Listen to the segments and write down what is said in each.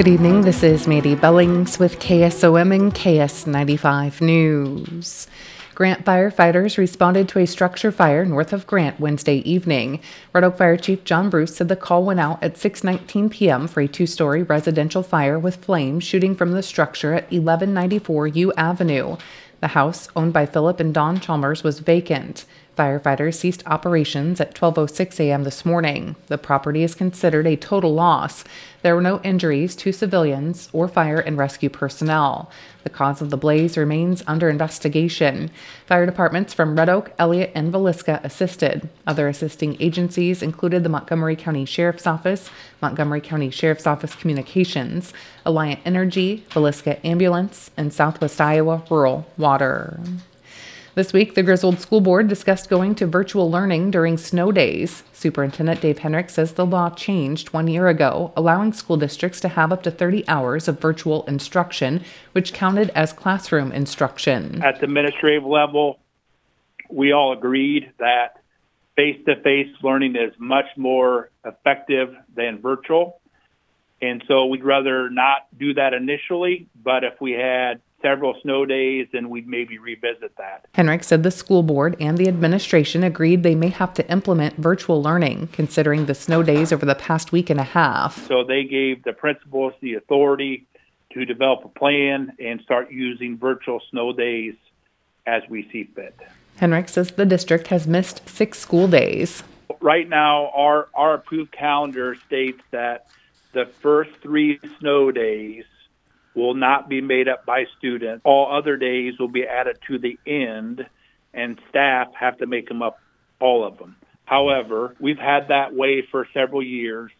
Good evening. This is Mandy Billings with KSOM and KS95 News. Grant firefighters responded to a structure fire north of Grant Wednesday evening. Red Oak Fire Chief John Bruce said the call went out at 6:19 p.m. for a two-story residential fire with flames shooting from the structure at 1194 U Avenue. The house, owned by Philip and Don Chalmers, was vacant. Firefighters ceased operations at 12:06 a.m. this morning. The property is considered a total loss. There were no injuries to civilians or fire and rescue personnel. The cause of the blaze remains under investigation. Fire departments from Red Oak, Elliott, and Villisca assisted. Other assisting agencies included the Montgomery County Sheriff's Office, Montgomery County Sheriff's Office Communications, Alliant Energy, Villisca Ambulance, and Southwest Iowa Rural Water. This week, the Griswold School Board discussed going to virtual learning during snow days. Superintendent Dave Henrik says the law changed one year ago, allowing school districts to have up to 30 hours of virtual instruction, which counted as classroom instruction. At the administrative level, we all agreed that face to face learning is much more effective than virtual. And so we'd rather not do that initially, but if we had several snow days, and we'd maybe revisit that. Henrik said the school board and the administration agreed they may have to implement virtual learning, considering the snow days over the past week and a half. So they gave the principals the authority to develop a plan and start using virtual snow days as we see fit. Henrik says the district has missed six school days. Right now, our, our approved calendar states that the first three snow days will not be made up by students. All other days will be added to the end, and staff have to make them up, all of them. However, we've had that way for several years,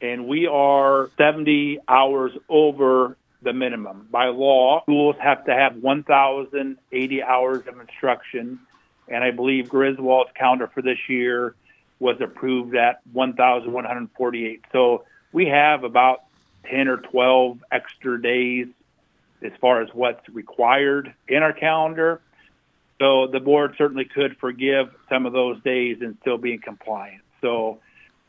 and we are 70 hours over the minimum. By law, schools have to have 1,080 hours of instruction, and I believe Griswold's calendar for this year was approved at 1,148. So we have about 10 or 12 extra days as far as what's required in our calendar. So the board certainly could forgive some of those days and still be in compliance. So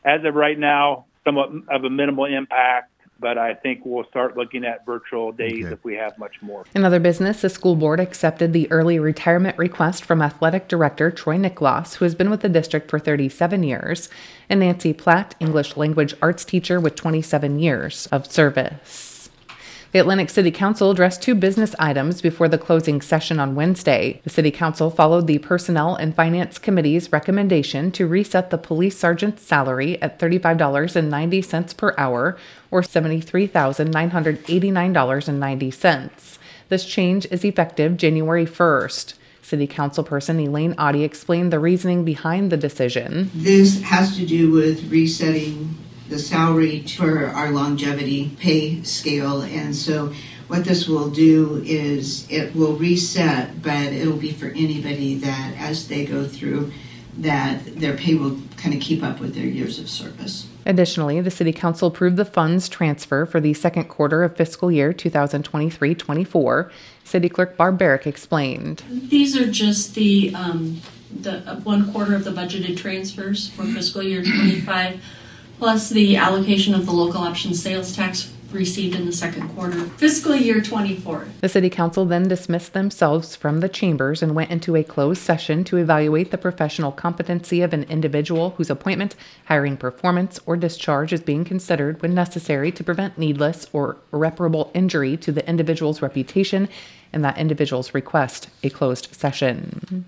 as of right now, somewhat of a minimal impact, but I think we'll start looking at virtual days okay. if we have much more. In other business, the school board accepted the early retirement request from athletic director Troy Nicholas, who has been with the district for 37 years, and Nancy Platt, English language arts teacher with 27 years of service. The Atlantic City Council addressed two business items before the closing session on Wednesday. The City Council followed the Personnel and Finance Committee's recommendation to reset the police sergeant's salary at $35.90 per hour, or $73,989.90. This change is effective January 1st. City Councilperson Elaine Audie explained the reasoning behind the decision. This has to do with resetting the salary for our longevity pay scale. And so what this will do is it will reset, but it'll be for anybody that as they go through that their pay will kind of keep up with their years of service. Additionally, the City Council approved the funds transfer for the second quarter of fiscal year 2023 24. City Clerk Barb Barrick explained. These are just the, um, the uh, one quarter of the budgeted transfers for fiscal year 25 plus the allocation of the local option sales tax received in the second quarter fiscal year 24. The City Council then dismissed themselves from the chambers and went into a closed session to evaluate the professional competency of an individual whose appointment, hiring performance, or discharge is being considered when necessary to prevent needless or irreparable injury to the individual's reputation and that individual's request a closed session.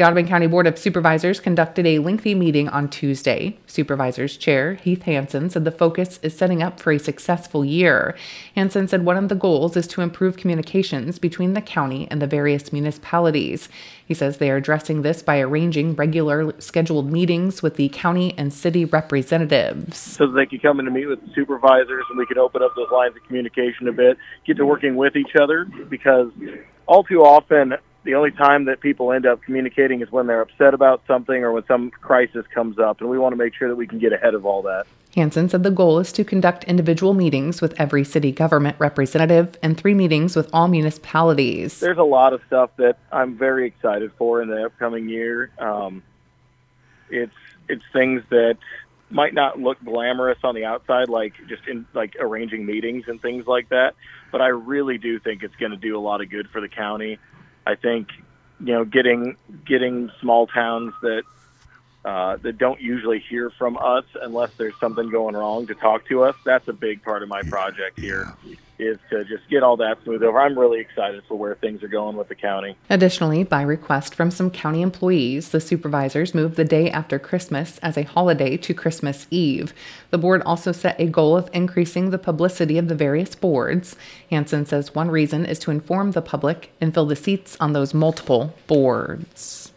The Audubon County Board of Supervisors conducted a lengthy meeting on Tuesday. Supervisors Chair Heath Hansen said the focus is setting up for a successful year. Hansen said one of the goals is to improve communications between the county and the various municipalities. He says they are addressing this by arranging regular scheduled meetings with the county and city representatives. So they can come in to meet with the supervisors and we can open up those lines of communication a bit, get to working with each other because all too often the only time that people end up communicating is when they're upset about something or when some crisis comes up, and we want to make sure that we can get ahead of all that. Hansen said the goal is to conduct individual meetings with every city government representative and three meetings with all municipalities. There's a lot of stuff that I'm very excited for in the upcoming year. Um, it's it's things that might not look glamorous on the outside, like just in like arranging meetings and things like that. But I really do think it's going to do a lot of good for the county. I think you know getting getting small towns that uh, that don't usually hear from us unless there's something going wrong to talk to us. That's a big part of my project here is to just get all that smooth over. I'm really excited for where things are going with the county. Additionally, by request from some county employees, the supervisors moved the day after Christmas as a holiday to Christmas Eve. The board also set a goal of increasing the publicity of the various boards. Hansen says one reason is to inform the public and fill the seats on those multiple boards.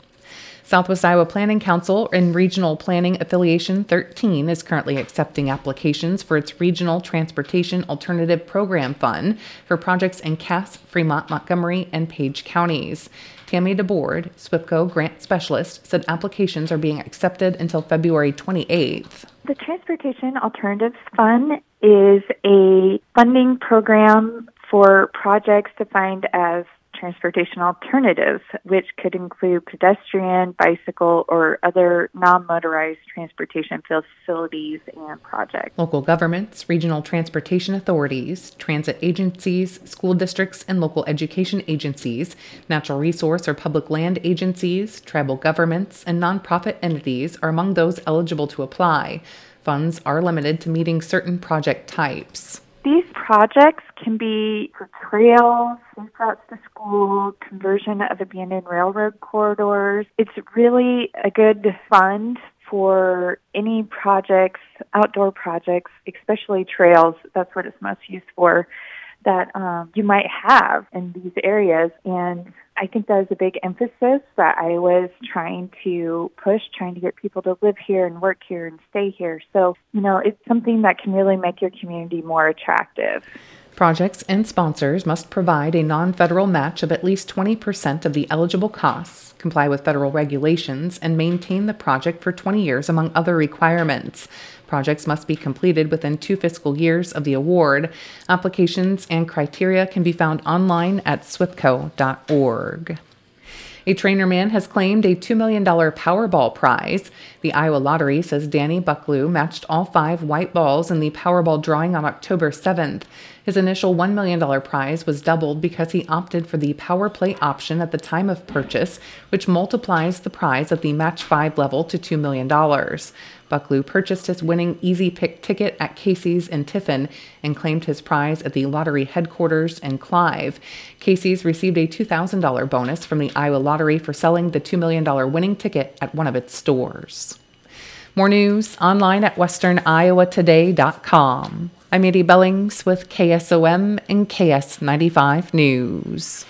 Southwest Iowa Planning Council and Regional Planning Affiliation 13 is currently accepting applications for its Regional Transportation Alternative Program Fund for projects in Cass, Fremont, Montgomery, and Page counties. Tammy DeBoard, SWIPCO grant specialist, said applications are being accepted until February 28th. The Transportation Alternatives Fund is a funding program for projects defined as transportation alternatives, which could include pedestrian, bicycle, or other non motorized transportation facilities and projects. Local governments, regional transportation authorities, transit agencies, school districts, and local education agencies, natural resource or public land agencies, tribal governments, and nonprofit entities are among those eligible to apply. Funds are limited to meeting certain project types. These projects can be for trails, safe routes to school, conversion of abandoned railroad corridors. It's really a good fund for any projects, outdoor projects, especially trails. That's what it's most used for that um, you might have in these areas. And I think that is a big emphasis that I was trying to push, trying to get people to live here and work here and stay here. So, you know, it's something that can really make your community more attractive. Projects and sponsors must provide a non federal match of at least 20% of the eligible costs, comply with federal regulations, and maintain the project for 20 years, among other requirements. Projects must be completed within two fiscal years of the award. Applications and criteria can be found online at swipco.org. A Treynor man has claimed a $2 million Powerball prize. The Iowa Lottery says Danny Bucklew matched all five white balls in the Powerball drawing on October 7th. His initial $1 million prize was doubled because he opted for the Power Play option at the time of purchase, which multiplies the prize at the Match 5 level to $2 million. Bucklew purchased his winning Easy Pick ticket at Casey's in Tiffin and claimed his prize at the lottery headquarters in Clive. Casey's received a $2,000 bonus from the Iowa Lottery for selling the $2 million winning ticket at one of its stores. More news online at westerniowatoday.com. I'm Edie Billings with KSOM and KS95 News.